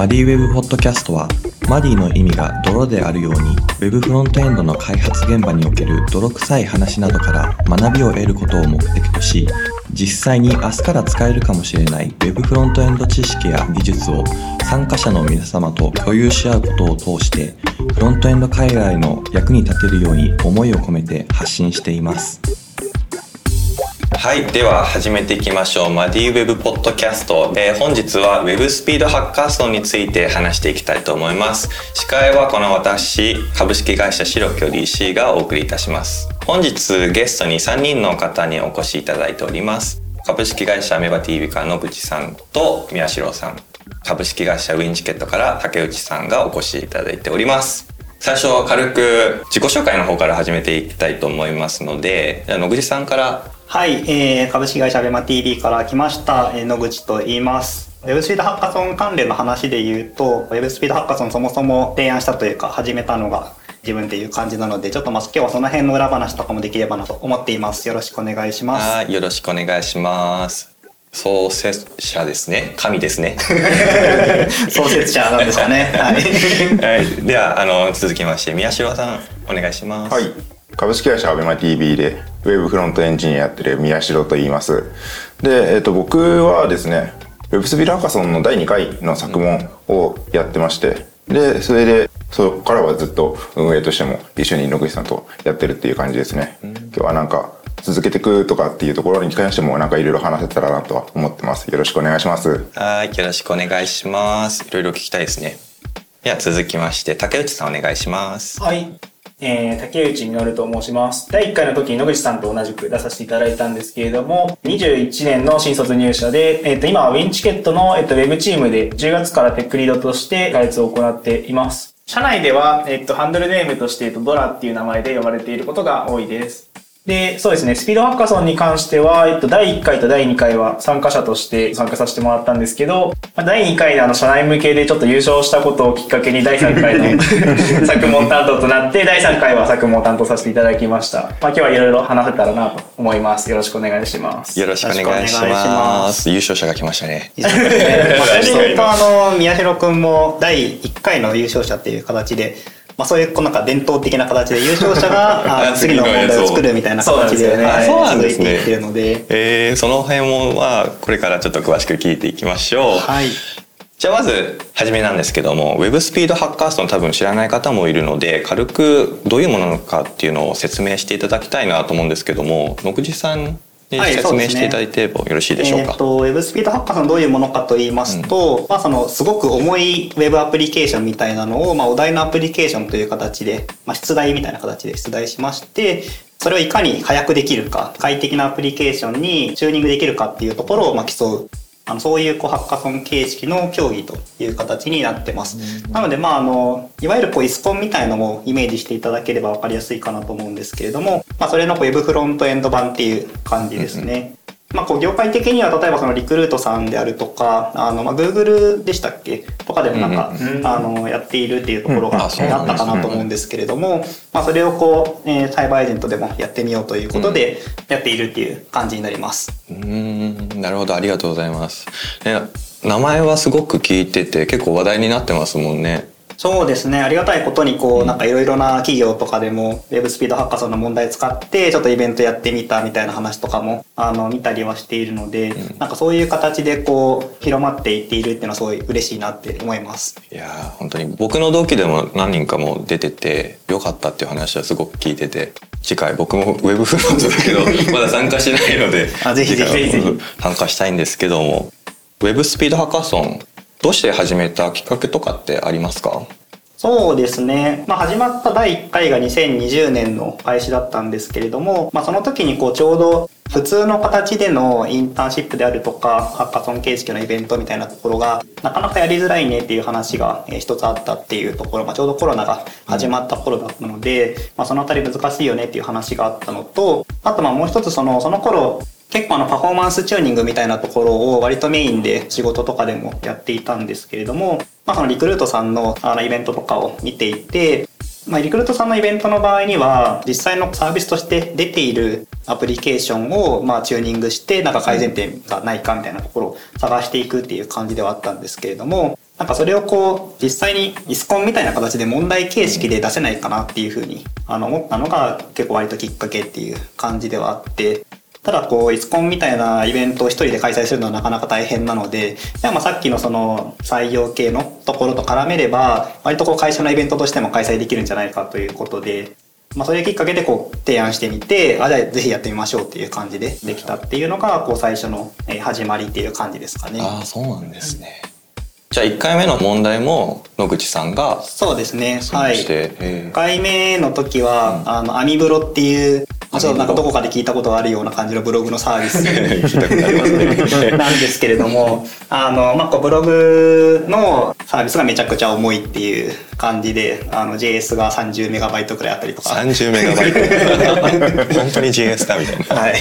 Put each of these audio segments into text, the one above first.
マディウェブポッドキャストはマディの意味が泥であるように Web フロントエンドの開発現場における泥臭い話などから学びを得ることを目的とし実際に明日から使えるかもしれない Web フロントエンド知識や技術を参加者の皆様と共有し合うことを通してフロントエンド海外の役に立てるように思いを込めて発信しています。はいでは始めていきましょう。マディウェブポッドキャスト、えー、本日は Web スピードハッカーソンについて話していきたいと思います。司会はこの私株式会社白京 DC がお送りいたします。本日ゲストに3人の方にお越しいただいております。株式会社メバ TV から野口さんと宮代さん。株式会社ウィンチケットから竹内さんがお越しいただいております。最初は軽く自己紹介の方から始めていきたいと思いますので野口さんからはい、えー、株式会社ベマ TV から来ました、えー、野口と言います。Web スピードハッカソン関連の話で言うと、Web スピードハッカソンそもそも提案したというか始めたのが自分っていう感じなので、ちょっとまあ今日はその辺の裏話とかもできればなと思っています。よろしくお願いします。はい、よろしくお願いします。創設者ですね。神ですね。創設者なんですかね。はい。はい、では、あの、続きまして、宮代さん、お願いします。はい。株式会社アベマ TV でウェブフロントエンジニアやってる宮代と言います。で、えっと、僕はですね、ウェブスビルハカソンの第2回の作問をやってまして、で、それで、そこからはずっと運営としても一緒に野口さんとやってるっていう感じですね。今日はなんか、続けていくとかっていうところに関してもなんかいろいろ話せたらなとは思ってます。よろしくお願いします。はい、よろしくお願いします。いろいろ聞きたいですね。では続きまして、竹内さんお願いします。はい。えー、竹内実と申します。第1回の時に野口さんと同じく出させていただいたんですけれども、21年の新卒入社で、えっ、ー、と、今はウィンチケットの、えっ、ー、と、ウェブチームで10月からテックリードとして開発を行っています。社内では、えっ、ー、と、ハンドルネームとして、えっと、ドラっていう名前で呼ばれていることが多いです。で、そうですね、スピードハッカソンに関しては、えっと、第1回と第2回は参加者として参加させてもらったんですけど、第2回であの、社内向けでちょっと優勝したことをきっかけに第3回の 作問担当となって、第3回は作問を担当させていただきました。まあ、今日はいろいろ話せたらなと思います。よろしくお願いします。よろしくお願いします。優勝者が来ましたね。それで言うと、あの、宮代くんも第1回の優勝者っていう形で、まあ、そういうこうなんか伝統的な形で優勝者が 次の問題を作るみたいな形で続いていってるので、えー、その辺もまあこれからちょっと詳しく聞いていきましょう。はい。じゃあまず初めなんですけども Web スピードハッカーソン多分知らない方もいるので軽くどういうものなのかっていうのを説明していただきたいなと思うんですけども野口さん説明していただいてもよろしいでしょうか。はい、えっ、ー、と、ウェブスピードハッカーさんどういうものかと言いますと、うん、まあそのすごく重いウェブアプリケーションみたいなのを、まあお題のアプリケーションという形で、まあ出題みたいな形で出題しまして、それをいかに早くできるか、快適なアプリケーションにチューニングできるかっていうところをまあ競うあのそういうこうハッカソン形式の競技という形になってます。なので、まあ、あの、いわゆるこうイスコンみたいのもイメージしていただければ分かりやすいかなと思うんですけれども、まあ、それのこう Web フロントエンド版っていう感じですね。まあ、こう業界的には例えばそのリクルートさんであるとかあの、まあ、Google でしたっけ？とかでもなんか、うん、あのやっているっていうところがあったかなと思うんですけれども、まあ、それをこう、えー、サイバーエージェントでもやってみようということでやっているっていう感じになります。うんなるほどありがとうございます。名前はすごく聞いてて結構話題になってますもんね。そうですね。ありがたいことに、こう、なんかいろいろな企業とかでも、ウェブスピードハッカソンの問題を使って、ちょっとイベントやってみたみたいな話とかも、あの、見たりはしているので、うん、なんかそういう形で、こう、広まっていっているっていうのはすごい嬉しいなって思います。いや本当に僕の同期でも何人かも出てて、よかったっていう話はすごく聞いてて、次回僕もウェブフロントだけど、まだ参加してないので、あぜひぜひぜひ参加したいんですけども、ウェブスピードハッカソン、どうして始めたきっかけとかってありますか？そうですね。まあ、始まった第1回が2020年の開始だったんですけれども、まあ、その時にこうちょうど普通の形でのインターンシップであるとか、ハッカソン形式のイベントみたいなところが、なかなかやりづらいねっていう話が一つあったっていうところ、まあ、ちょうどコロナが始まった頃だったので、まあ、そのあたり難しいよねっていう話があったのと、あとまあもう一つその、その頃、結構あのパフォーマンスチューニングみたいなところを割とメインで仕事とかでもやっていたんですけれども、まあそのリクルートさんのあのイベントとかを見ていて、まあ、リクルートさんのイベントの場合には、実際のサービスとして出ているアプリケーションを、まあ、チューニングして、なんか改善点がないかみたいなところを探していくっていう感じではあったんですけれども、なんかそれをこう、実際にイスコンみたいな形で問題形式で出せないかなっていうふうに、あの、思ったのが結構割ときっかけっていう感じではあって、ただこう、イスコンみたいなイベントを一人で開催するのはなかなか大変なので、でまあさっきのその採用系のところと絡めれば、割とこう会社のイベントとしても開催できるんじゃないかということで、まあそれきっかけでこう提案してみて、あ、じゃあぜひやってみましょうっていう感じでできたっていうのが、こう最初のえー始まりっていう感じですかね。ああそうなんですねじゃあ1回目の問題も野口さんがそうですね。そはい。して、え1回目の時は、あの、アミブロっていう、まあちょっとなんかどこかで聞いたことがあるような感じのブログのサービス なんですけれども、あの、まあ、こうブログのサービスがめちゃくちゃ重いっていう感じで、あの、JS が30メガバイトくらいあったりとか。30メガバイト 本当に GS かみたいなはい。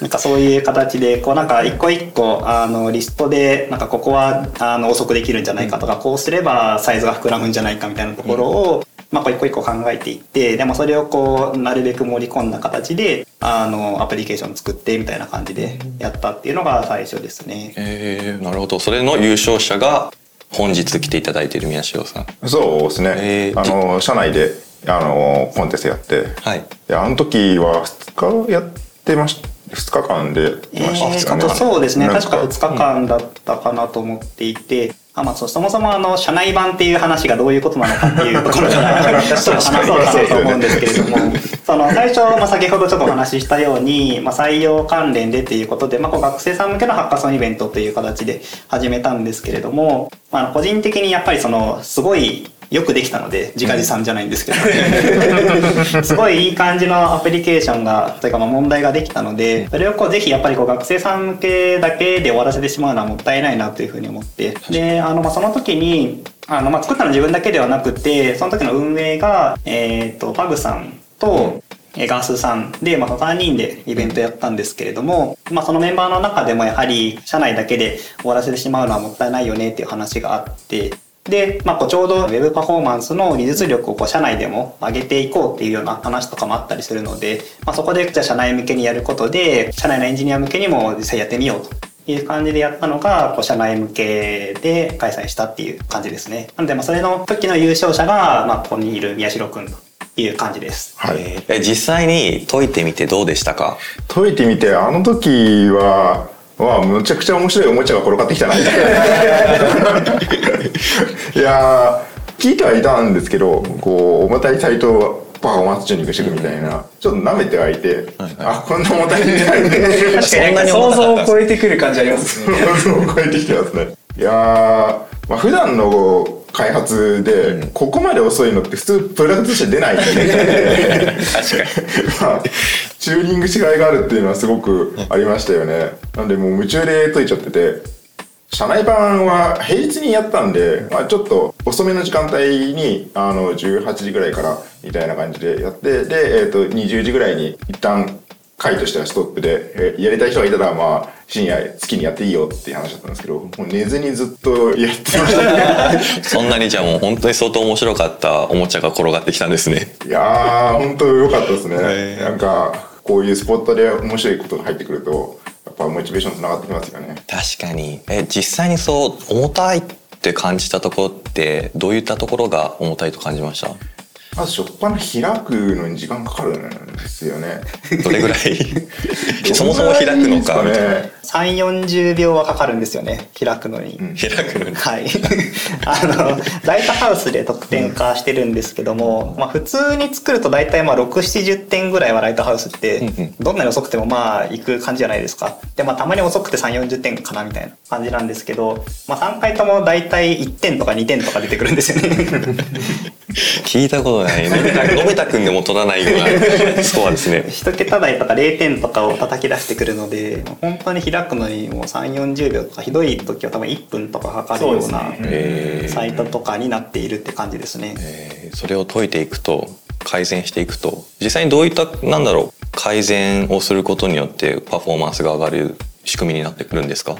なんかそういう形で、こうなんか一個一個、あの、リストで、なんかここは、あの、遅くできるんじゃないかとか、こうすればサイズが膨らむんじゃないかみたいなところを、まあ、こう一個一個考えていって、でもそれをこう、なるべく盛り込んだ形で、あの、アプリケーション作ってみたいな感じでやったっていうのが最初ですね。えー、なるほど。それの優勝者が本日来ていただいている宮代さん。そうですね、えーあの社内であのコンテストやって、はい。であの時は2日やってまし2日間でえ来ましたーとそうですね。確か2日間だったかなと思っていて、あまあ、そもそもあの、社内版っていう話がどういうことなのかっていうところから、ちょっと話そうかなと思うんですけれども、その、最初、まあ、先ほどちょっとお話ししたように、まあ、採用関連でっていうことで、まあ、こう学生さん向けのハッカソンイベントという形で始めたんですけれども、まあ、個人的にやっぱりその、すごい、よくできたので、自画自賛じゃないんですけど、すごいいい感じのアプリケーションが、というかまあ問題ができたので、それをこうぜひやっぱりこう学生さん向けだけで終わらせてしまうのはもったいないなというふうに思って、で、あの、まあその時に、あの、まあ作ったのは自分だけではなくて、その時の運営が、えっ、と、パグさんと、えーガースさんで、まあ、3人でイベントやったんですけれども、まあ、そのメンバーの中でもやはり、社内だけで終わらせてしまうのはもったいないよねっていう話があって、で、まあ、こうちょうど Web パフォーマンスの技術力をこう社内でも上げていこうっていうような話とかもあったりするので、まあ、そこでじゃあ社内向けにやることで、社内のエンジニア向けにも実際やってみようと。いう感じでやったのが、こう社内向けで開催したっていう感じですね。なので、まあ、それの時の優勝者が、まあ、ここにいる宮代くんという感じです。はいえ実際に解いてみてどうでしたか？解いてみてあの時はわあむちゃくちゃ面白いおもちゃが転がってきたな。いやー聞いてはいたんですけどこう重たいサイトをパフォーマンスチューニングしていくみたいなちょっと舐めてはいて、はいあこんな重たいんじゃないな想像を超えてくる感じありますね。想像を超えてきてますねいやー、まあ、普段の開発でここまで遅いのって普通プロダクトとして出ない。ん で確かに。まあ、チューニングしがいがあるっていうのはすごくありましたよね。なんでもう夢中で解いちゃってて、社内版は平日にやったんで、まあ、ちょっと遅めの時間帯に、あの、18時ぐらいからみたいな感じでやって、で、えっ、と、20時ぐらいに一旦回としてはストップで、えーやりたい人がいたら、まあ、深夜好きにやっていいよっていう話だったんですけど、もう寝ずにずっとやってましたね。そんなにじゃあもう本当に相当面白かったおもちゃが転がってきたんですねいやー、本当良かったですね。なんか、こういうスポットで面白いことが入ってくると、やっぱモチベーションつながってきますよね。確かにえ実際にそう重たいって感じたところってどういったところが重たいと感じました？まず、初っ端開くのに時間かかるんですよね。どれぐらい？そもそも開くのかみたいななんですね？3、40秒はかかるんですよね。開くのに。開くのにはい。あの、ライトハウスで得点化してるんですけども、まあ普通に作ると大体まあ6、70点ぐらいはライトハウスって、どんなに遅くてもまあ行く感じじゃないですか。で、まあたまに遅くて3、40点かなみたいな感じなんですけど、まあ3回とも大体1点とか2点とか出てくるんですよね。聞いたことないのび太のび太くんでも取らないようなスコアですね。一桁台とか0点とかを叩き出してくるので、本当に開くのにもう3、40秒とか、ひどい時は多分1分とかかかるようなサイトとかになっているって感じですね。えー。それを解いていくと改善していくと実際にどういったなんだろう改善をすることによってパフォーマンスが上がる仕組みになってくるんですか？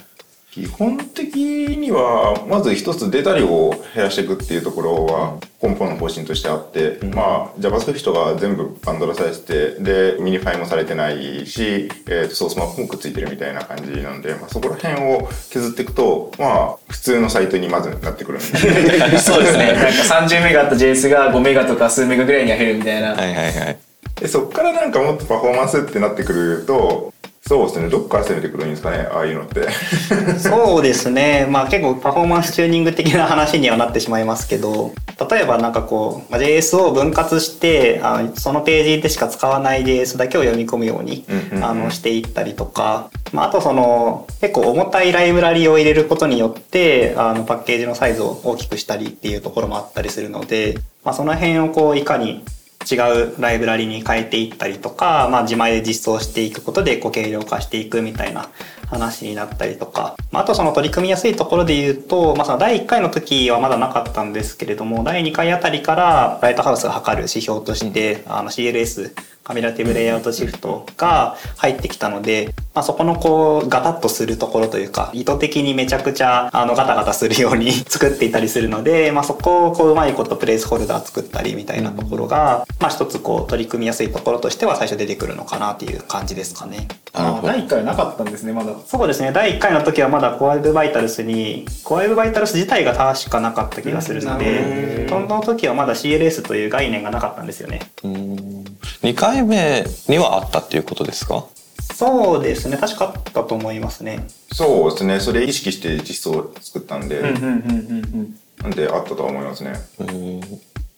基本的にはまず一つデータ量を減らしていくっていうところは根本の方針としてあって、まあ JavaScript が全部バンドルされててで minify もされてないし、えーとソースマップもくっついてるみたいな感じなんで、まあ、そこら辺を削っていくとまあ普通のサイトにまずなってくるんで そうですね。なんか30メガあった JS が5メガとか数メガぐらいには減るみたいな。はいはいはい。でそこからなんかもっとパフォーマンスってなってくるとそうですねどっから攻めてくるんですかねああいうのって。そうですね。まあ結構パフォーマンスチューニング的な話にはなってしまいますけど、例えばなんかこう、まあ JS を分割して、あそのページでしか使わない JS だけを読み込むように、うんうんうんあのしていったりとか、まああとその結構重たいライブラリを入れることによって、あのパッケージのサイズを大きくしたりっていうところもあったりするので、まあその辺をこういかに違うライブラリに変えていったりとか、まあ、自前で実装していくことでこう軽量化していくみたいな話になったりとか、まあ、あとその取り組みやすいところで言うと、まあ、その第1回の時はまだなかったんですけれども第2回あたりからライトハウスが測る指標として、あの CLS カメラティブレイアウトシフトが入ってきたので、まあ、そこのこうガタッとするところというか意図的にめちゃくちゃあのガタガタするように 作っていたりするので、まあ、そこをこううまいことプレイスホルダー作ったりみたいなところが、まあ、一つこう取り組みやすいところとしては最初出てくるのかなっていう感じですかね。あ第1回はなかったんですね、まだ。そうですね第1回の時はまだ Core Web Vitals に Core Web Vitals 自体が確かなかった気がするのでその時はまだ CLS という概念がなかったんですよね。2回目にはあったっていうことですか？そうですね確かあったと思いますね。そうですねそれ意識して実装を作ったんで、うんうんうんうんであったとは思いますね。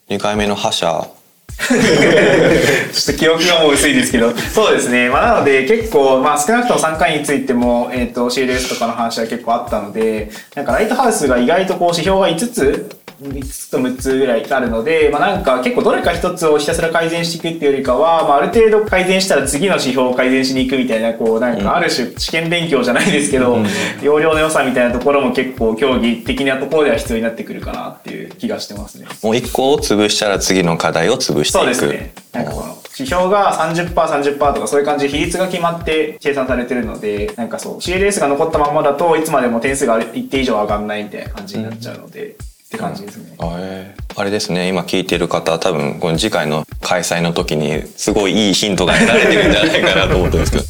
2回目の覇者 ちょっと記憶がもう薄いですけど。そうですね。まあ、なので結構、まあ少なくとも3回についても、えっ、と、CLS とかの話は結構あったので、なんかライトハウスが意外とこう指標が5つ、5つと6つぐらいあるので、まあなんか結構どれか1つをひたすら改善していくっていうよりかは、まあある程度改善したら次の指標を改善しに行くみたいな、こうなんかある種試験勉強じゃないですけど、容量の良さみたいなところも結構競技的なところでは必要になってくるかなっていう気がしてますね。もう1個を潰したら次の課題を潰していくそうですね。なんかこの指標が30%、30%とかそういう感じで比率が決まって計算されてるので、なんかそう CLS が残ったままだといつまでも点数が一定以上上がんないみたいな感じになっちゃうので、って感じですね。あえーあれですね今聞いてる方多分この次回の開催の時にすごいいいヒントが得られてるんじゃないかなと思ってますけど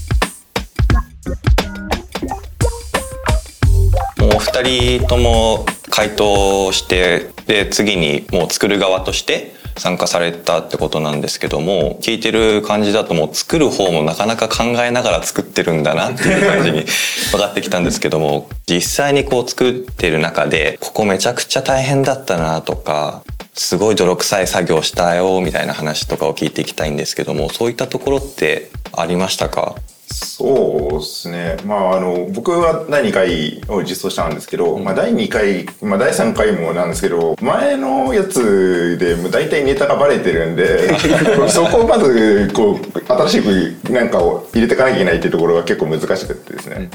もうお二人とも回答してで次にもう作る側として参加されたってことなんですけども聞いてる感じだともう作る方もなかなか考えながら作ってるんだなっていう感じに 分かってきたんですけども実際にこう作ってる中でここめちゃくちゃ大変だったなとかすごい泥臭い作業したよみたいな話とかを聞いていきたいんですけどもそういったところってありましたか？そうですね。まあ、あの、僕は第2回を実装したんですけど、まあ、第2回、まあ、第3回もなんですけど、前のやつでもう大体ネタがバレてるんで、そこをまず、こう、新しくなんかを入れていかなきゃいけないっていうところが結構難しくてですね。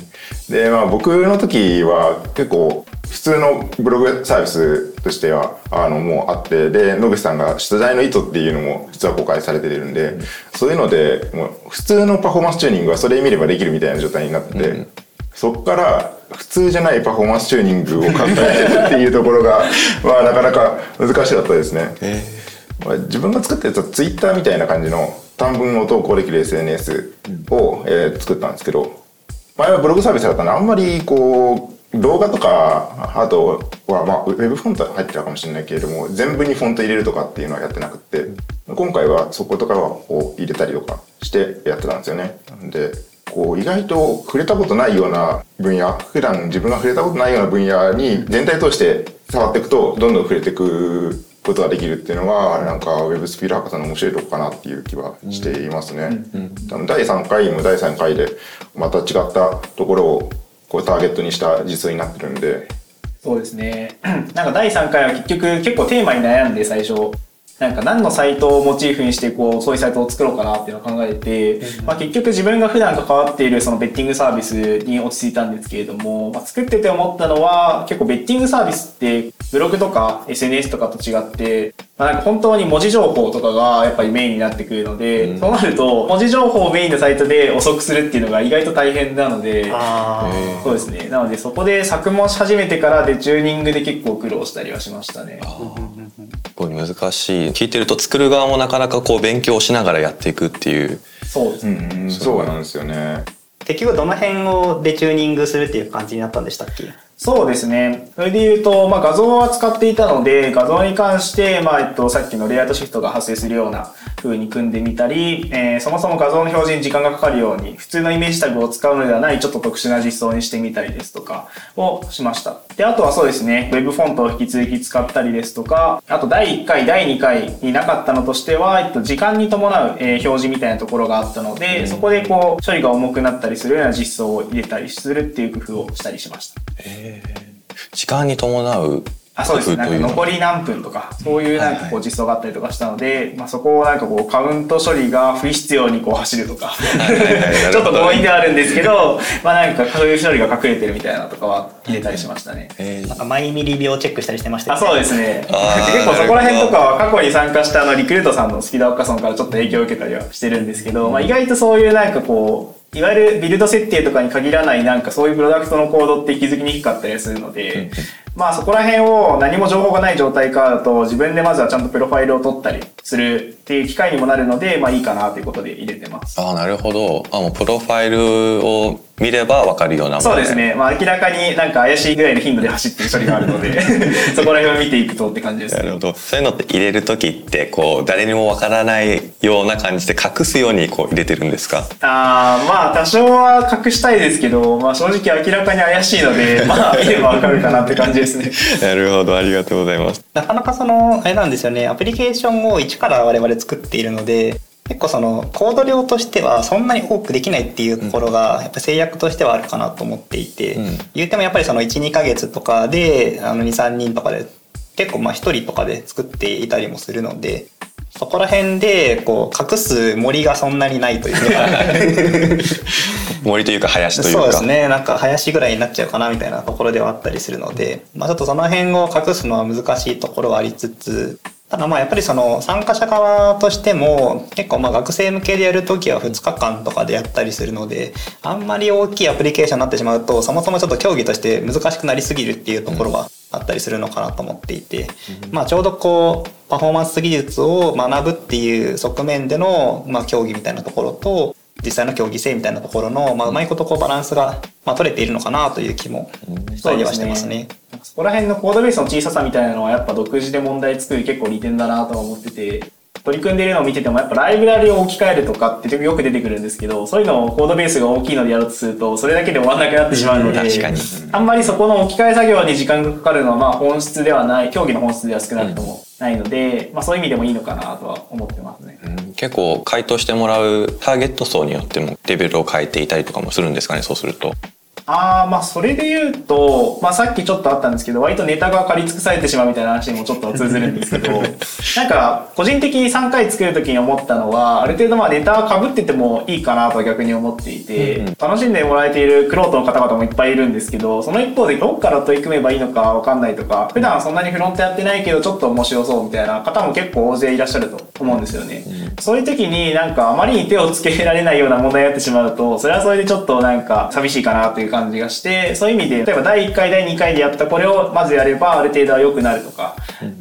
で、まあ、僕の時は結構、普通のブログサービスとしては、あの、もうあって、で、野口さんが出題の意図っていうのも実は公開されてるんで、そういうので、もう普通のパフォーマンスチューニングはそれ見ればできるみたいな状態になってて、そこから普通じゃないパフォーマンスチューニングを考えるっていうところが、まあなかなか難しかったですね。まあ自分が作ったやつはツイッターみたいな感じの短文を投稿できる SNS を、えー作ったんですけど、前はブログサービスだったのであんまりこう動画とかあとはまあウェブフォントは入ってたかもしれないけれども全部にフォント入れるとかっていうのはやってなくって今回はそことかを入れたりとかしてやってたんですよね。でこう意外と触れたことないような分野普段自分が触れたことないような分野に全体通して触っていくとどんどん触れていくことができるっていうのがなんかウェブスピード博士の面白いとこかなっていう気はしていますね。多分第3回も第3回でまた違ったところをこうターゲットにした実装になってるんで。そうですね。なんか第3回は結局結構テーマに悩んで最初、なんか何のサイトをモチーフにしてこうそういうサイトを作ろうかなっていうのを考えて、まあ結局自分が普段関わっているそのベッティングサービスに落ち着いたんですけれども、まあ、作ってて思ったのは結構ベッティングサービスってブログとか SNS とかと違って、まあ、なんか本当に文字情報とかがやっぱりメインになってくるので、そうなると文字情報をメインのサイトで遅くするっていうのが意外と大変なのであそうですね。なのでそこで作問し始めてからでチューニングで結構苦労したりはしましたね。すごい難しい。聞いてると作る側もなかなかこう勉強しながらやっていくっていう。そうですね、うん。そうなんですよね。結局どの辺をでチューニングするっていう感じになったんでしたっけ？そうですね。それで言うと、まあ、画像は使っていたので、画像に関して、まあ、えっと、さっきのレイアウトシフトが発生するような風に組んでみたり、えーそもそも画像の表示に時間がかかるように、普通のイメージタグを使うのではない、ちょっと特殊な実装にしてみたりですとか、をしました。で、あとはそうですね、Web フォントを引き続き使ったりですとか、あと第1回、第2回になかったのとしては、えっと、時間に伴う、えー表示みたいなところがあったので、そこでこう、処理が重くなったりするような実装を入れたりするっていう工夫をしたりしました。時間に伴うあそうですね。なんか残り何分とか、そういうなんかこう実装があったりとかしたので、まあそこをなんかこうカウント処理が不必要にこう走るとか、ちょっと強引ではあるんですけど、まあなんかそういう処理が隠れてるみたいなのとかは入れたりしましたね。えー。なんか毎ミリ秒チェックしたりしてましたね。そうですね。結構そこら辺とかは過去に参加したあのリクルートさんのスピードアッカソンからちょっと影響を受けたりはしてるんですけど、まあ意外とそういうなんかこう、いわゆるビルド設定とかに限らないなんかそういうプロダクトのコードって気づきにくかったりするので、まあそこら辺を何も情報がない状態からだと自分でまずはちゃんとプロファイルを取ったりするっていう機会にもなるので、まあいいかなということで入れてます。ああなるほどあもうプロファイルを見れば分かるようなものそうですね。まあ明らかになんか怪しいぐらいの頻度で走ってる処理があるので、そこら辺を見ていくとって感じですね。なるほどそういうのって入れる時ってこう誰にもわからないような感じで隠すようにこう入れてるんですか？あーまあ多少は隠したいですけど、まあ正直明らかに怪しいので、まあ見ればわかるかなって感じですね。なるほどありがとうございます。なかなかそのあれなんですよね。アプリケーションを一から我々作っているので結構そのコード量としてはそんなに多くできないっていうところがやっぱ制約としてはあるかなと思っていて、うん。言うてもやっぱりその12ヶ月とかであの23人とかで結構まあ1人とかで作っていたりもするのでそこら辺でこう隠す森がそんなにないというか。森というか林というか。そうですね。なんか林ぐらいになっちゃうかなみたいなところではあったりするので、まあ、ちょっとその辺を隠すのは難しいところはありつつただまあやっぱりその参加者側としても結構まあ学生向けでやるときは2日間とかでやったりするのであんまり大きいアプリケーションになってしまうとそもそもちょっと競技として難しくなりすぎるっていうところはあったりするのかなと思っていて、まあちょうどこうパフォーマンス技術を学ぶっていう側面でのまあ競技みたいなところと実際の競技性みたいなところの、まあ、うまいことこうバランスが、まあ、取れているのかなという気もしたりはしてますね。そこら辺のコードベースの小ささみたいなのはやっぱ独自で問題作る結構利点だなとは思ってて、取り組んでいるのを見ててもやっぱライブラリを置き換えるとかってよく出てくるんですけど、そういうのをコードベースが大きいのでやろうとすると、それだけで終わんなくなってしまうので、確かに。あんまりそこの置き換え作業に時間がかかるのはまあ本質ではない、競技の本質では少なくともないので、まあそういう意味でもいいのかなとは思ってますね。うん。結構回答してもらうターゲット層によってもレベルを変えていたりとかもするんですかねそうするとああ、まあそれで言うと、まあさっきちょっとあったんですけど、割とネタが借り尽くされてしまうみたいな話にもちょっと通ずるんですけど、なんか個人的に3回作るときに思ったのは、ある程度まあネタ被っててもいいかなと逆に思っていて、楽しんでもらえているクロートの方々もいっぱいいるんですけど、その一方でどっから取り組めばいいのかわかんないとか、普段そんなにフロントやってないけどちょっと面白そうみたいな方も結構大勢いらっしゃると思うんですよね。そういう時になんかあまりに手をつけられないような問題になってしまうと、それはそれでちょっとなんか寂しいかなという感じがして、そういう意味で、例えば第1回、第2回でやったこれをまずやればある程度は良くなるとか、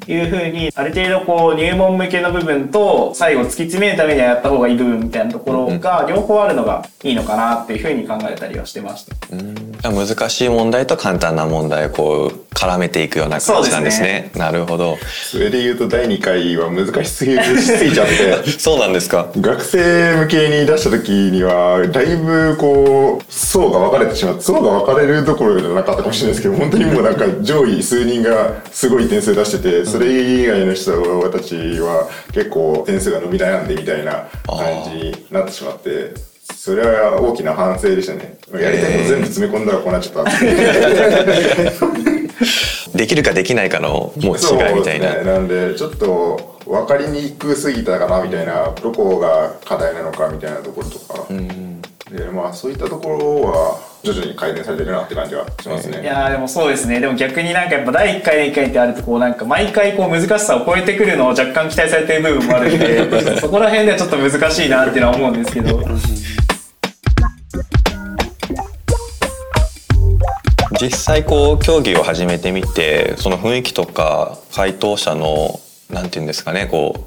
いうふうに、ある程度こう入門向けの部分と、最後突き詰めるためにはやった方がいい部分みたいなところが両方あるのがいいのかなっていうふうに考えたりはしてました。難しい問題と簡単な問題をこう絡めていくような感じなんですね。なるほど。それで言うと第2回は難しすぎすぎちゃって。そうなんですか。学生向けに出した時にはだいぶこう層が分かれてしまって層が分かれるどころじゃなかったかもしれないですけど本当にもうなんか上位数人がすごい点数出しててそれ以外の人たちは結構点数が伸び悩んでみたいな感じになってしまってそれは大きな反省でしたね。やりたいこと全部詰め込んだらこうなっちゃった できるかできないかのもう違いみたいな、ね、なんでちょっと分かりにくすぎたかなみたいなどこが課題なのかみたいなところとか、でまあそういったところは徐々に改善されてるなって感じはしますね。いやーでもそうですね。でも逆になんかやっぱ第1回、第1回ってあるとこうなんか毎回こう難しさを超えてくるのを若干期待されてる部分もあるんで、そこら辺ではちょっと難しいなっていうのは思うんですけど。実際こう競技を始めてみてその雰囲気とか回答者のなんていうんですかねこう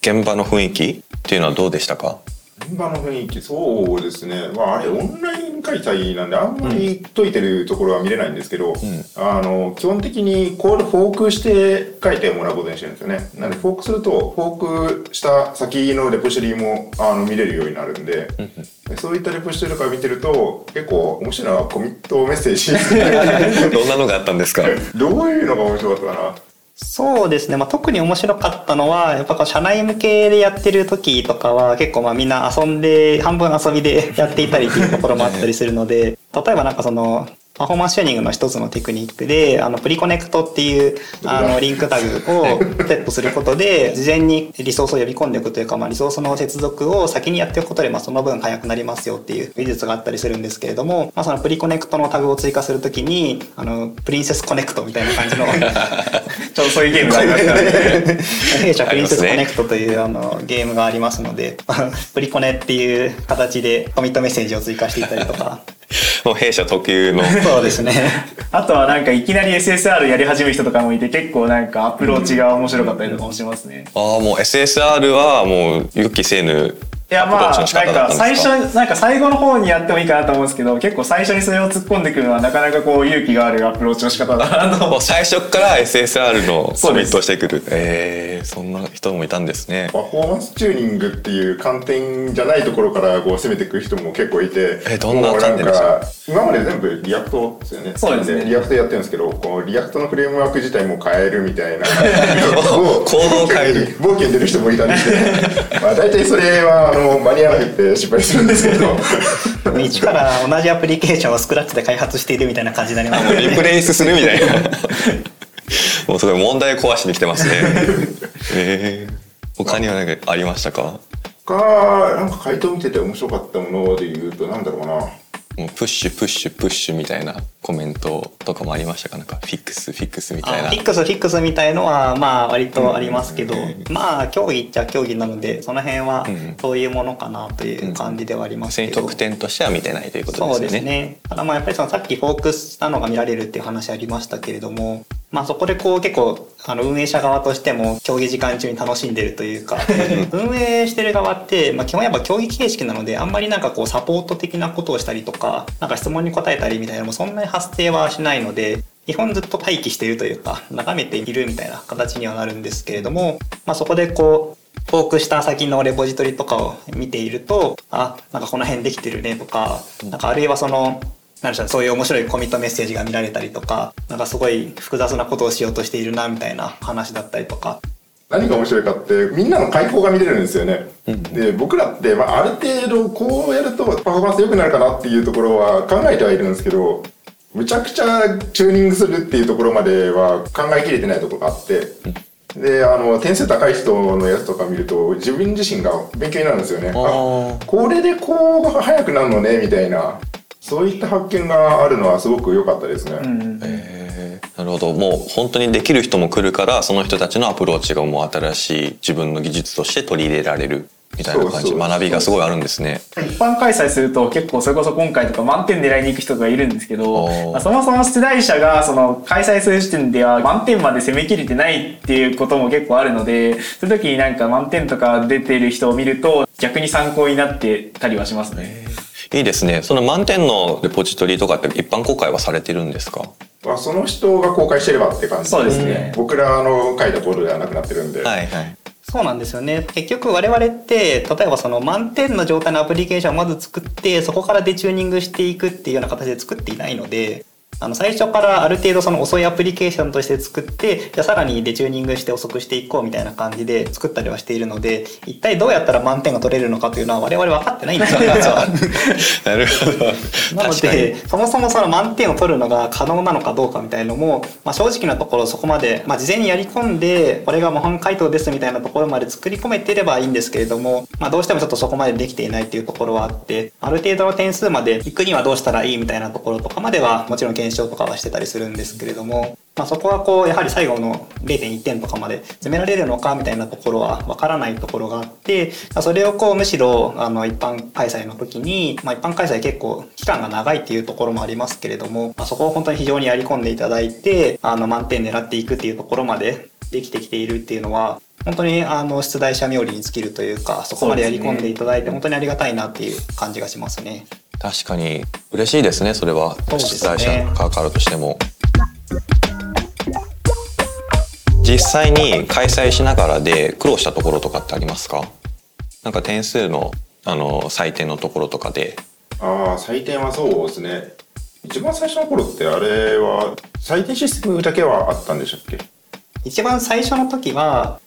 現場の雰囲気っていうのはどうでしたか？現場の雰囲気そうですね、まあ、あれオンライン開催なんであんまり解いてるところは見れないんですけど、あの基本的にコードフォークして書いてもらうことにしてるんですよね。なのでフォークするとフォークした先のレポジトリもあの見れるようになるんで、でそういったレポジトリとか見てると結構面白いのはコミットメッセージ。どんなのがあったんですか？どういうのが面白かったかな？そうですね、まあ、特に面白かったのはやっぱこう社内向けでやってる時とかは結構まあみんな遊んで半分遊びでやっていたりっていうところもあったりするので例えばなんかそのパフォーマンスチューニングの一つのテクニックで、あの、 preconnect っていう、あの、リンクタグをセットすることで、事前にリソースを呼び込んでおくというか、まあ、リソースの接続を先にやっておくことで、まあ、その分早くなりますよっていう技術があったりするんですけれども、まあ、その preconnect のタグを追加するときに、あの、プリンセスコネクトみたいな感じの、ちょっとそういうゲームがありますからね。弊社プリンセスコネクトというあのゲームがありますので、プリコネっていう形でコミットメッセージを追加していったりとか、もう弊社特有のそうですね。あとはなんかいきなり SSR やり始める人とかもいて結構なんかアプローチが面白かったりとかもしますね。ああもう SSR はもう予期せぬいやまあ、なんか最初、なんか最後の方にやってもいいかなと思うんですけど、結構最初にそれを突っ込んでくるのはなかなかこう勇気があるアプローチの仕方だなともう最初から SSR のコミそうです。ットをしてくる。ええそんな人もいたんですね。パフォーマンスチューニングっていう観点じゃないところからこう攻めていく人も結構いてえどんなもう観点ですかか今まで全部リアクトですよね。そうですね。リアクトやってるんですけどこうリアクトのフレームワーク自体も変えるみたいな 行動を変える。冒険出る人もいたりして。まあ大体それはあの間に合わなくて失敗するんですけど。一から同じアプリケーションをスクラッチで開発しているみたいな感じになりますもうリプレイスするみたいな。もうすごい問題壊しに来てますね。ええ他には何かありましたか？他なんか回答見てて面白かったもので言うとなんだろうなもうプッシュプッシュプッシュみたいなコメントとかもありましたか？なんかフィックスフィックスみたいな。あフィックスフィックスみたいのはまあ割とありますけど、まあ競技っちゃ競技なのでその辺はそういうものかなという感じではありますけど、別に得点としては見てないということそうでよねですすね。ただまあやっぱりそのさっきフォークスしたのが見られるっていう話ありましたけれども、まあそこでこう結構あの運営者側としても競技時間中に楽しんでるというか、運営してる側って、まあ基本やっぱ競技形式なのであんまりなんかこうサポート的なことをしたりとか、なんか質問に答えたりみたいなのもそんなに発生はしないので、基本ずっと待機しているというか、眺めているみたいな形にはなるんですけれども、まあそこでこう、フォークした先のレポジトリとかを見ていると、あ、なんかこの辺できてるねとか、なんかあるいはその、なんでしょうそういう面白いコミットメッセージが見られたりとか、なんかすごい複雑なことをしようとしているなみたいな話だったりとか、何が面白いかってみんなの解放が見れるんですよね、で僕らって、まあ、ある程度こうやるとパフォーマンス良くなるかなっていうところは考えてはいるんですけどむちゃくちゃチューニングするっていうところまでは考えきれてないところがあって、であの点数高い人のやつとか見ると自分自身が勉強になるんですよね。あこれでこう速くなるのねみたいなそういった発見があるのはすごく良かったですね、えーなるほど。もう本当にできる人も来るからその人たちのアプローチがもう新しい自分の技術として取り入れられるみたいな感じ。学びがすごいあるんですね。一般開催すると結構それこそ今回とか満点狙いに行く人がいるんですけどそもそも出題者がその開催する時点では満点まで攻めきれてないっていうことも結構あるので、そういう時になんか満点とか出てる人を見ると逆に参考になってたりはしますね。いいですね。その満点のレポジトリとかって一般公開はされてるんですか？まあ、その人が公開してればって感じそうですね。僕らの書いたコードではなくなってるんで、はいはい。そうなんですよね。結局我々って、例えばその満点の状態のアプリケーションをまず作って、そこからデチューニングしていくっていうような形で作っていないので、あの最初からある程度その遅いアプリケーションとして作ってじゃあさらにデチューニングして遅くしていこうみたいな感じで作ったりはしているので一体どうやったら満点が取れるのかというのは我々分かってないんですよ。なるほどなのでそもそもその満点を取るのが可能なのかどうかみたいのも、まあ、正直なところそこまで、まあ、事前にやり込んでこれが模範解答ですみたいなところまで作り込めてればいいんですけれども、まあ、どうしてもちょっとそこまでできていないっていうところはあってある程度の点数まで行くにはどうしたらいいみたいなところとかまではもちろん検証とかはしてたりするんですけれども、まあ、そこはこうやはり最後の0.1点とかまで詰められるのかみたいなところはわからないところがあってそれをこうむしろあの一般開催の時に、まあ、一般開催結構期間が長いっていうところもありますけれども、まあ、そこを本当に非常にやり込んでいただいてあの満点狙っていくっていうところまでできてきているっていうのは本当にあの出題者冥利に尽きるというかそこまでやり込んでいただいて本当にありがたいなっていう感じがしますね。確かに嬉しいですねそれは。そうですね。出題者側からとしても。実際に開催しながらで苦労したところとかってありますか？なんか点数のあの採点のところとかで。ああ採点はそうですね。一番最初の頃ってあれは採点システムだけはあったんでしたっけ？一番最初の時は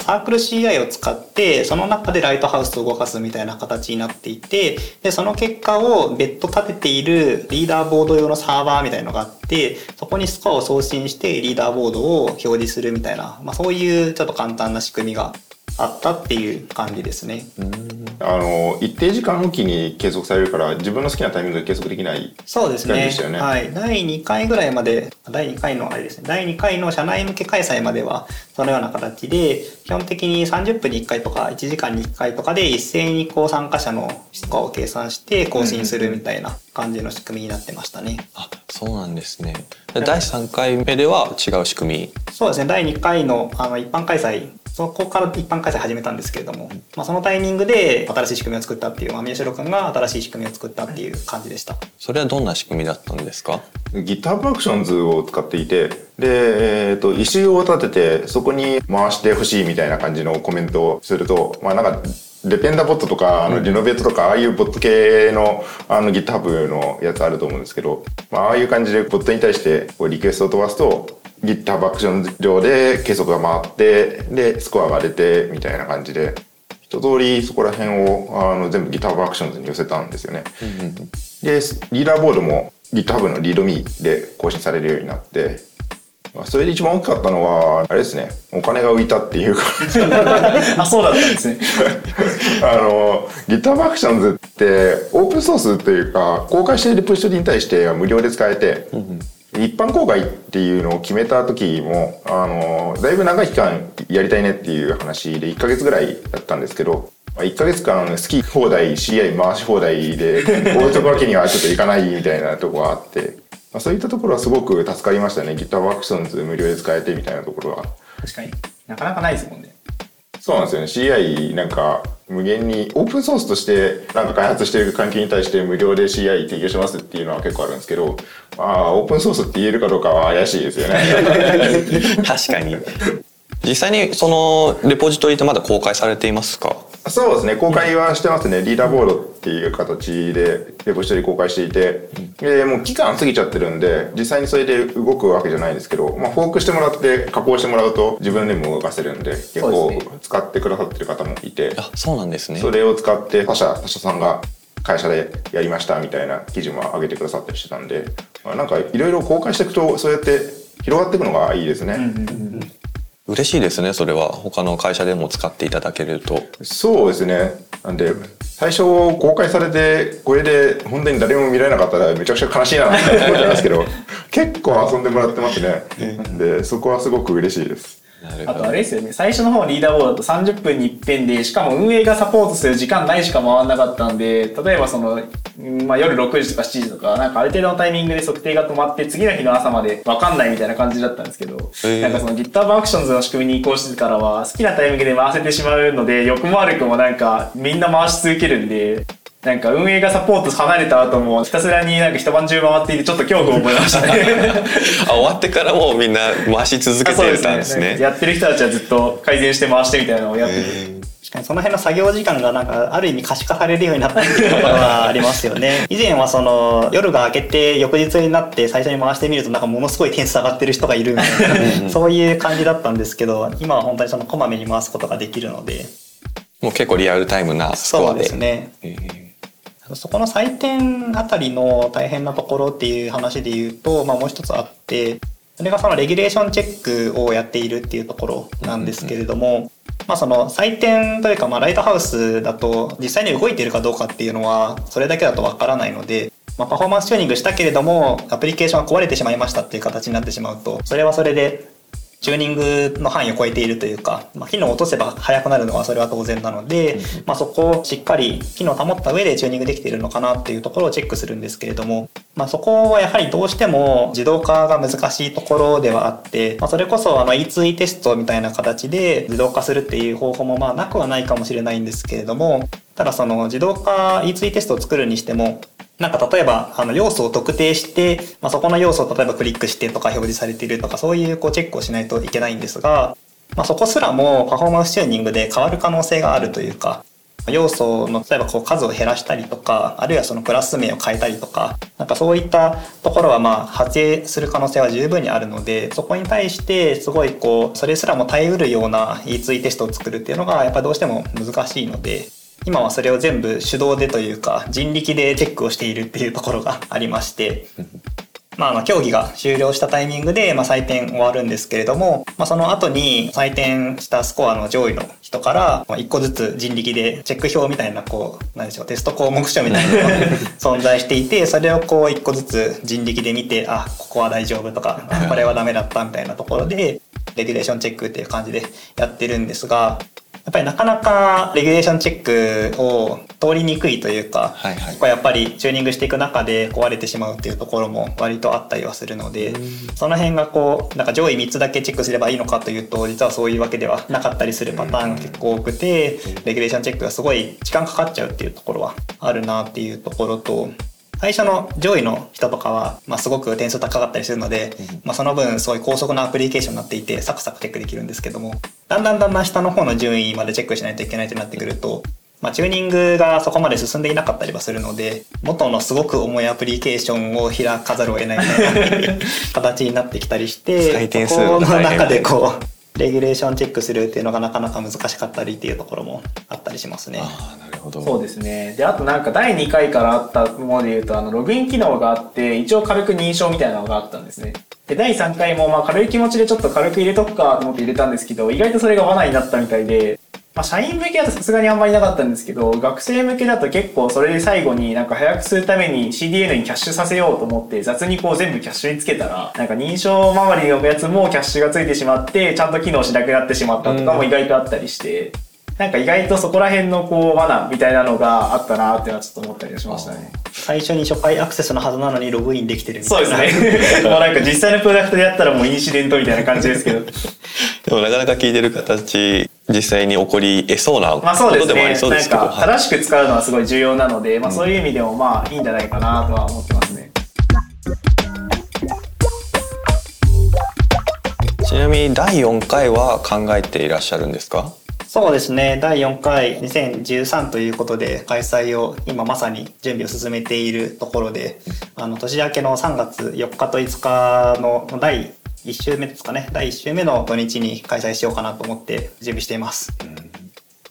サークル CI を使ってその中でライトハウスを動かすみたいな形になっていてでその結果を別途立てているリーダーボード用のサーバーみたいのがあってそこにスコアを送信してリーダーボードを表示するみたいな、まあ、そういうちょっと簡単な仕組みがあったっていう感じですね。あの一定時間おきに計測されるから自分の好きなタイミングで計測できないそうですね。はい、第2回ぐらいまで第2回のあれですね。第2回の社内向け開催まではそのような形で基本的に30分に1回とか1時間に1回とかで一斉にこう参加者のスコアを計算して更新するみたいな感じの仕組みになってましたね。あそうなんですね。で第3回目では違う仕組み。そうですね。第2回のあの一般開催そこから一般開催始めたんですけれども、まあ、そのタイミングで新しい仕組みを作ったっていう、まあ、宮代君が新しい仕組みを作ったっていう感じでした。それはどんな仕組みだったんですか？GitHub Actions を使っていてで、えー、とイシューを立ててそこに回してほしいみたいな感じのコメントをするとまあなんかデペンダボットとかあのリノベートとかああいうボット系のあの GitHub のやつあると思うんですけど、まあ、ああいう感じでボットに対してこうリクエストを飛ばすと GitHub Actions 上で計測が回ってでスコアが出てみたいな感じで一通りそこら辺をあの全部 GitHub Actions に寄せたんですよね。でリーダーボードも GitHub のリードミーで更新されるようになってまあそれで一番大きかったのはあれですねお金が浮いたっていうか あ、そうだったんですね。あの GitHub Actions ってオープンソースというか公開しているプッシュに対しては無料で使えて、一般公開っていうのを決めた時もあのだいぶ長い期間やりたいねっていう話で1ヶ月ぐらいだったんですけどまあ1ヶ月間好き放題 CI 回し放題で 置いとくわけにはちょっといかないみたいなところがあって、まあ、そういったところはすごく助かりましたね GitHub Actions 無料で使えてみたいなところは。確かに。なかなかないですもんね。そうなんですよね。CI なんか無限にオープンソースとしてなんか開発している環境に対して無料で CI 提供しますっていうのは結構あるんですけどまあオープンソースって言えるかどうかは怪しいですよね。確かに。実際にそのレポジトリってまだ公開されていますか？そうですね公開はしてますね。リーダーボードっていう形でレポジトリ公開していて。でもう期間過ぎちゃってるんで実際にそれで動くわけじゃないんですけど、まあ、フォークしてもらって加工してもらうと自分でも動かせるんで結構使ってくださってる方もいて。あそうなんですね。それを使って他社他社さんが会社でやりましたみたいな記事も上げてくださったりしてたんで、まあ、なんかいろいろ公開していくとそうやって広がっていくのがいいですね、嬉しいですねそれは。他の会社でも使っていただけると。そうですね。なんで最初公開されてこれで本当に誰も見られなかったらめちゃくちゃ悲しいなって思っちゃいますけど 結構遊んでもらってますね。でそこはすごく嬉しいですあとあれですよね、最初の方リーダーボードだと30分に一遍で、しかも運営がサポートする時間内しか回んなかったんで、例えばその、うんまあ、夜6時とか7時とか、なんかある程度のタイミングで測定が止まって、次の日の朝までわかんないみたいな感じだったんですけど、へー。なんかその GitHub Actions の仕組みに移行してからは、好きなタイミングで回せてしまうので、良くも悪くもなんかみんな回し続けるんで、なんか運営がサポート離れた後もひたすらになんか一晩中回っていてちょっと恐怖を覚えましたね。あ終わってからもうみんな回し続けてたんですねやってる人たちはずっと改善して回してみたいなのをやってて、しかにその辺の作業時間がなんかある意味可視化されるようになったっていうところはありますよね。以前はその夜が明けて翌日になって最初に回してみるとなんかものすごい点数上がってる人がいるみたいな そういう感じだったんですけど今は本当にそのこまめに回すことができるのでもう結構リアルタイムなスコそうアで。ですね。えーそこの採点あたりの大変なところっていう話で言うと、まあ、もう一つあってそれがそのレギュレーションチェックをやっているっていうところなんですけれども、まあ、その採点というか、まあ、ライトハウスだと実際に動いているかどうかっていうのはそれだけだとわからないので、まあ、パフォーマンスチューニングしたけれどもアプリケーションが壊れてしまいましたっていう形になってしまうとそれはそれでチューニングの範囲を超えているというか、まあ、機能を落とせば速くなるのはそれは当然なので、まあ、そこをしっかり機能を保った上でチューニングできているのかなっていうところをチェックするんですけれども、まあ、そこはやはりどうしても自動化が難しいところではあって、まあ、それこそあの E2E テストみたいな形で自動化するっていう方法もまあなくはないかもしれないんですけれどもただその自動化 E2 テストを作るにしてもなんか例えばあの要素を特定して、まあ、そこの要素を例えばクリックしてとか表示されているとかそういうこうチェックをしないといけないんですが、まあ、そこすらもパフォーマンスチューニングで変わる可能性があるというか要素の例えばこう数を減らしたりとかあるいはそのクラス名を変えたりとかなんかそういったところはまあ発生する可能性は十分にあるのでそこに対してすごいこうそれすらも耐えうるような E2 テストを作るっていうのがやっぱどうしても難しいので今はそれを全部手動でというか人力でチェックをしているっていうところがありまして。まあ、あの競技が終了したタイミングで、まあ、採点終わるんですけれども、まあ、その後に採点したスコアの上位の人から、まあ、1個ずつ人力でチェック表みたいなこうなんでしょうテスト項目書みたいなのが 存在していてそれをこう1個ずつ人力で見てあここは大丈夫とかあこれはダメだったみたいなところでレギュレーションチェックっていう感じでやってるんですがやっぱりなかなかレギュレーションチェックを通りにくいというか、はいはい。やっぱりチューニングしていく中で壊れてしまうっていうところも割とあったりはするのでその辺がこうなんか上位3つだけチェックすればいいのかというと実はそういうわけではなかったりするパターンが結構多くてレギュレーションチェックがすごい時間かかっちゃうっていうところはあるなっていうところと最初の上位の人とかは、まあ、すごく点数高かったりするので、まあ、その分すごい高速なアプリケーションになっていてサクサクチェックできるんですけどもだんだんだんだん下の方の順位までチェックしないといけないってなってくると、まあ、チューニングがそこまで進んでいなかったりはするので元のすごく重いアプリケーションを開かざるを得ないみたいな形になってきたりしてそこの中でこうレギュレーションチェックするっていうのがなかなか難しかったりっていうところもあったりしますね。ああなるほど。そうですね。で、あとなんか第2回からあったもので言うと、あの、ログイン機能があって、一応軽く認証みたいなのがあったんですね。で、第3回もまあ軽い気持ちでちょっと軽く入れとくかと思って入れたんですけど、意外とそれが罠になったみたいで、まあ、社員向けだとさすがにあんまりなかったんですけど、学生向けだと結構それで最後になんか早くするために CDN にキャッシュさせようと思って雑にこう全部キャッシュにつけたら、なんか認証周りのやつもキャッシュがついてしまって、ちゃんと機能しなくなってしまったとかも意外とあったりして、なんか意外とそこら辺のこう罠みたいなのがあったなっていうのはちょっと思ったりしましたね。最初に初回アクセスのはずなのにログインできてるみたそういな。ですね。もうなんか実際のプロダクトでやったらもうインシデントみたいな感じですけど。でもなかなか聞いてる形実際に起こり得そうなこまあそうですね。とでもありそうですけど。なんか正しく使うのはすごい重要なので、まあそういう意味でもまあいいんじゃないかなとは思ってますね。ちなみに第4回は考えていらっしゃるんですか？そうですね。第4回2013ということで開催を今まさに準備を進めているところであの年明けの3月4日と5日の第1週目ですかね。第1週目の土日に開催しようかなと思って準備しています。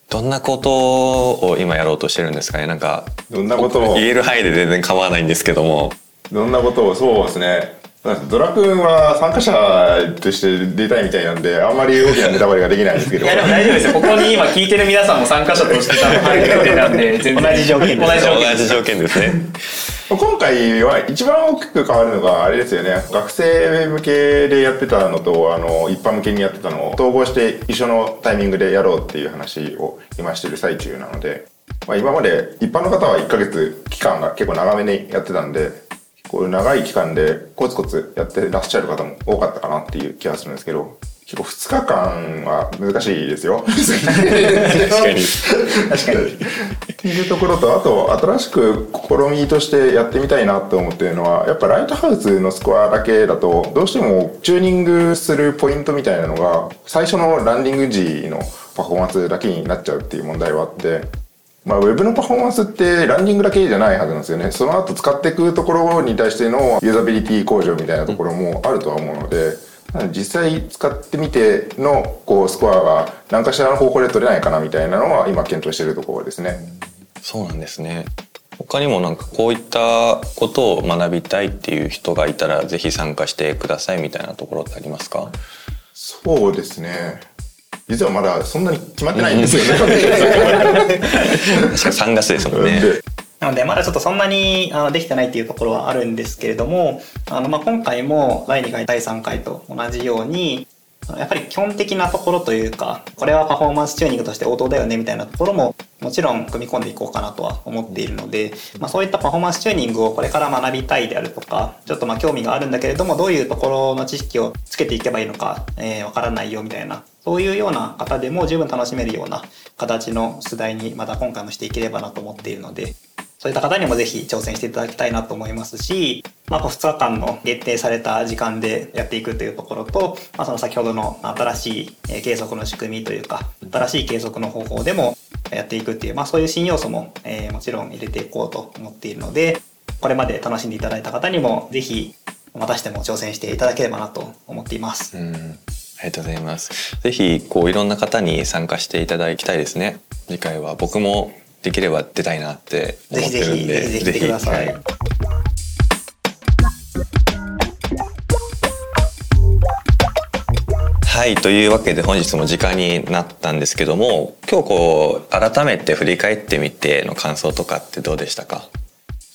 どんなことを今やろうとしてるんですかね。なんかどんなことを？言える範囲で全然構わないんですけども。どんなことを？そうですねドラ君は参加者として出たいみたいなんであんまり大きなネタバレができないんですけど。いやでも大丈夫ですよ。ここに今聞いてる皆さんも参加者として多分入ってるんで、全然。同じ条件です同じ条件同じ条件ですね。今回は一番大きく変わるのがあれですよね。学生向けでやってたのとあの一般向けにやってたのを統合して一緒のタイミングでやろうっていう話を今してる最中なので、まあ、今まで一般の方は1ヶ月期間が結構長めにやってたんでこういう長い期間でコツコツやってらっしゃる方も多かったかなっていう気がするんですけど結構2日間は難しいですよ。確かに。確かに。っていうところと、あと、新しく試みとしてやってみたいなと思ってるのは、やっぱライトハウスのスコアだけだと、どうしてもチューニングするポイントみたいなのが、最初のランディング時のパフォーマンスだけになっちゃうっていう問題はあって、まあ、ウェブのパフォーマンスってランディングだけじゃないはずなんですよね。その後使っていくところに対してのユーザビリティ向上みたいなところもあるとは思うので、実際使ってみてのこうスコアが何かしらの方法で取れないかなみたいなのは今検討しているところですね。そうなんですね。他にもなんかこういったことを学びたいっていう人がいたらぜひ参加してくださいみたいなところってありますか？そうですね。実はまだそんなに決まってないんですよね。確か3月ですもんね。なので、まだちょっとそんなにあのできてないっていうところはあるんですけれども、あの、まあ、今回も第2回、第3回と同じように、やっぱり基本的なところというか、これはパフォーマンスチューニングとして応答だよねみたいなところももちろん組み込んでいこうかなとは思っているので、まあ、そういったパフォーマンスチューニングをこれから学びたいであるとか、ちょっとまあ興味があるんだけれども、どういうところの知識をつけていけばいいのか、えー、わからないよみたいな、そういうような方でも十分楽しめるような形の出題にまた今回もしていければなと思っているので、そういった方にもぜひ挑戦していただきたいなと思いますし、まあ、2日間の限定された時間でやっていくというところと、まあ、その先ほどの新しい計測の仕組みというか、新しい計測の方法でもやっていくっていう、まあ、そういう新要素も、えー、もちろん入れていこうと思っているので、これまで楽しんでいただいた方にも、ぜひ、またしても挑戦していただければなと思っています。うんありがとうございます。ぜひ、こう、いろんな方に参加していただきたいですね。次回は僕もできれば出たいなって思ってるんでぜひぜひぜひはい、はい、というわけで本日も時間になったんですけども今日こう改めて振り返ってみての感想とかってどうでしたか？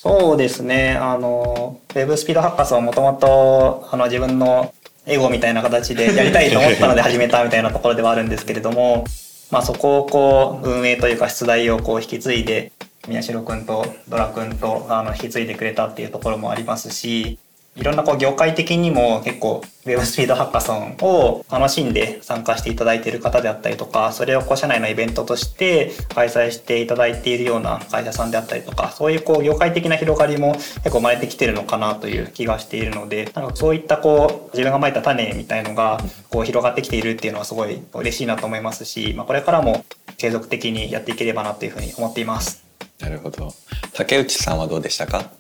そうですね。あのウェブスピードハッカスはもともと自分のエゴみたいな形でやりたいと思ったので始めたみたいなところではあるんですけれどもまあ、そこをこう運営というか出題をこう引き継いで宮代君とドラ君とあの引き継いでくれたっていうところもありますしいろんなこう業界的にも結構 Web スピードハッカソンを楽しんで参加していただいている方であったりとかそれをこう社内のイベントとして開催していただいているような会社さんであったりとかそういうこう業界的な広がりも結構生まれてきてるのかなという気がしているのでなんかそういったこう自分がまいた種みたいのがこう広がってきているっていうのはすごい嬉しいなと思いますし、まあ、これからも継続的にやっていければなというふうに思っています。なるほど竹内さんはどうでしたか？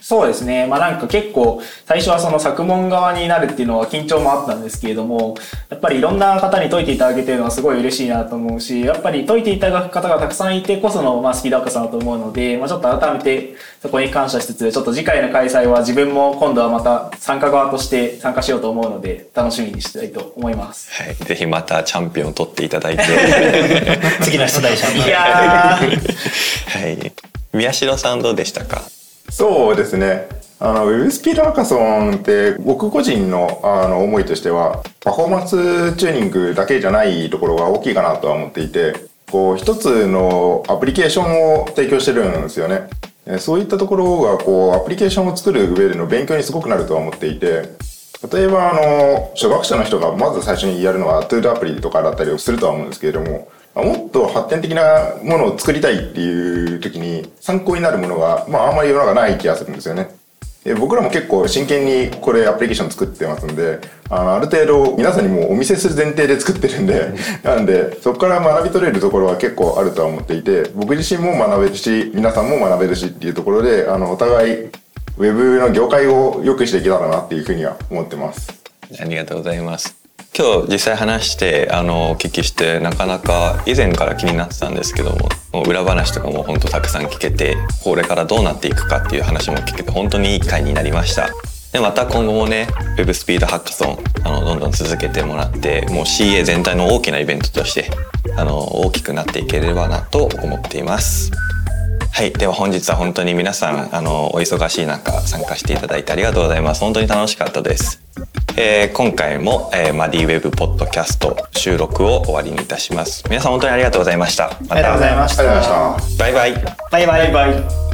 そうですね。まあなんか結構、最初はその作問側になるっていうのは緊張もあったんですけれども、やっぱりいろんな方に解いていただけてるのはすごい嬉しいなと思うし、やっぱり解いていただく方がたくさんいてこその、まあ、スピードアップさんだと思うので、まあちょっと改めてそこに感謝しつつ、ちょっと次回の開催は自分も今度はまた参加側として参加しようと思うので、楽しみにしたいと思います。はい。ぜひまたチャンピオンを取っていただいて。次の出題者。いやはい。宮代さんどうでしたか？そうですね。あの、ウェブスピードアカソンって僕個人のあの思いとしては、パフォーマンスチューニングだけじゃないところが大きいかなとは思っていて、こう一つのアプリケーションを提供してるんですよね。そういったところがこうアプリケーションを作る上での勉強にすごくなるとは思っていて、例えばあの、初学者の人がまず最初にやるのは ToDo アプリとかだったりをするとは思うんですけれども、もっと発展的なものを作りたいっていう時に参考になるものが、まああんまり世の中ない気がするんですよね。僕らも結構真剣にこれアプリケーション作ってますんで、あの、ある程度皆さんにもお見せする前提で作ってるんで、なんで、そこから学び取れるところは結構あるとは思っていて、僕自身も学べるし、皆さんも学べるしっていうところで、あの、お互い、ウェブの業界を良くしていけたらなっていうふうには思ってます。ありがとうございます。今日実際話してあのお聞きしてなかなか以前から気になってたんですけども裏話とかも本当たくさん聞けてこれからどうなっていくかっていう話も聞けて本当にいい回になりました。でまた今後もね Web スピードハッカソンあのどんどん続けてもらってもう CA 全体の大きなイベントとしてあの大きくなっていければなと思っています。はい。では本日は本当に皆さん、あの、お忙しい中参加していただいてありがとうございます。本当に楽しかったです。えー、今回も、えー、マディウェブポッドキャスト収録を終わりにいたします。皆さん本当にありがとうございました。ま、ありがとうございました。バイバイ。バイバイバイ。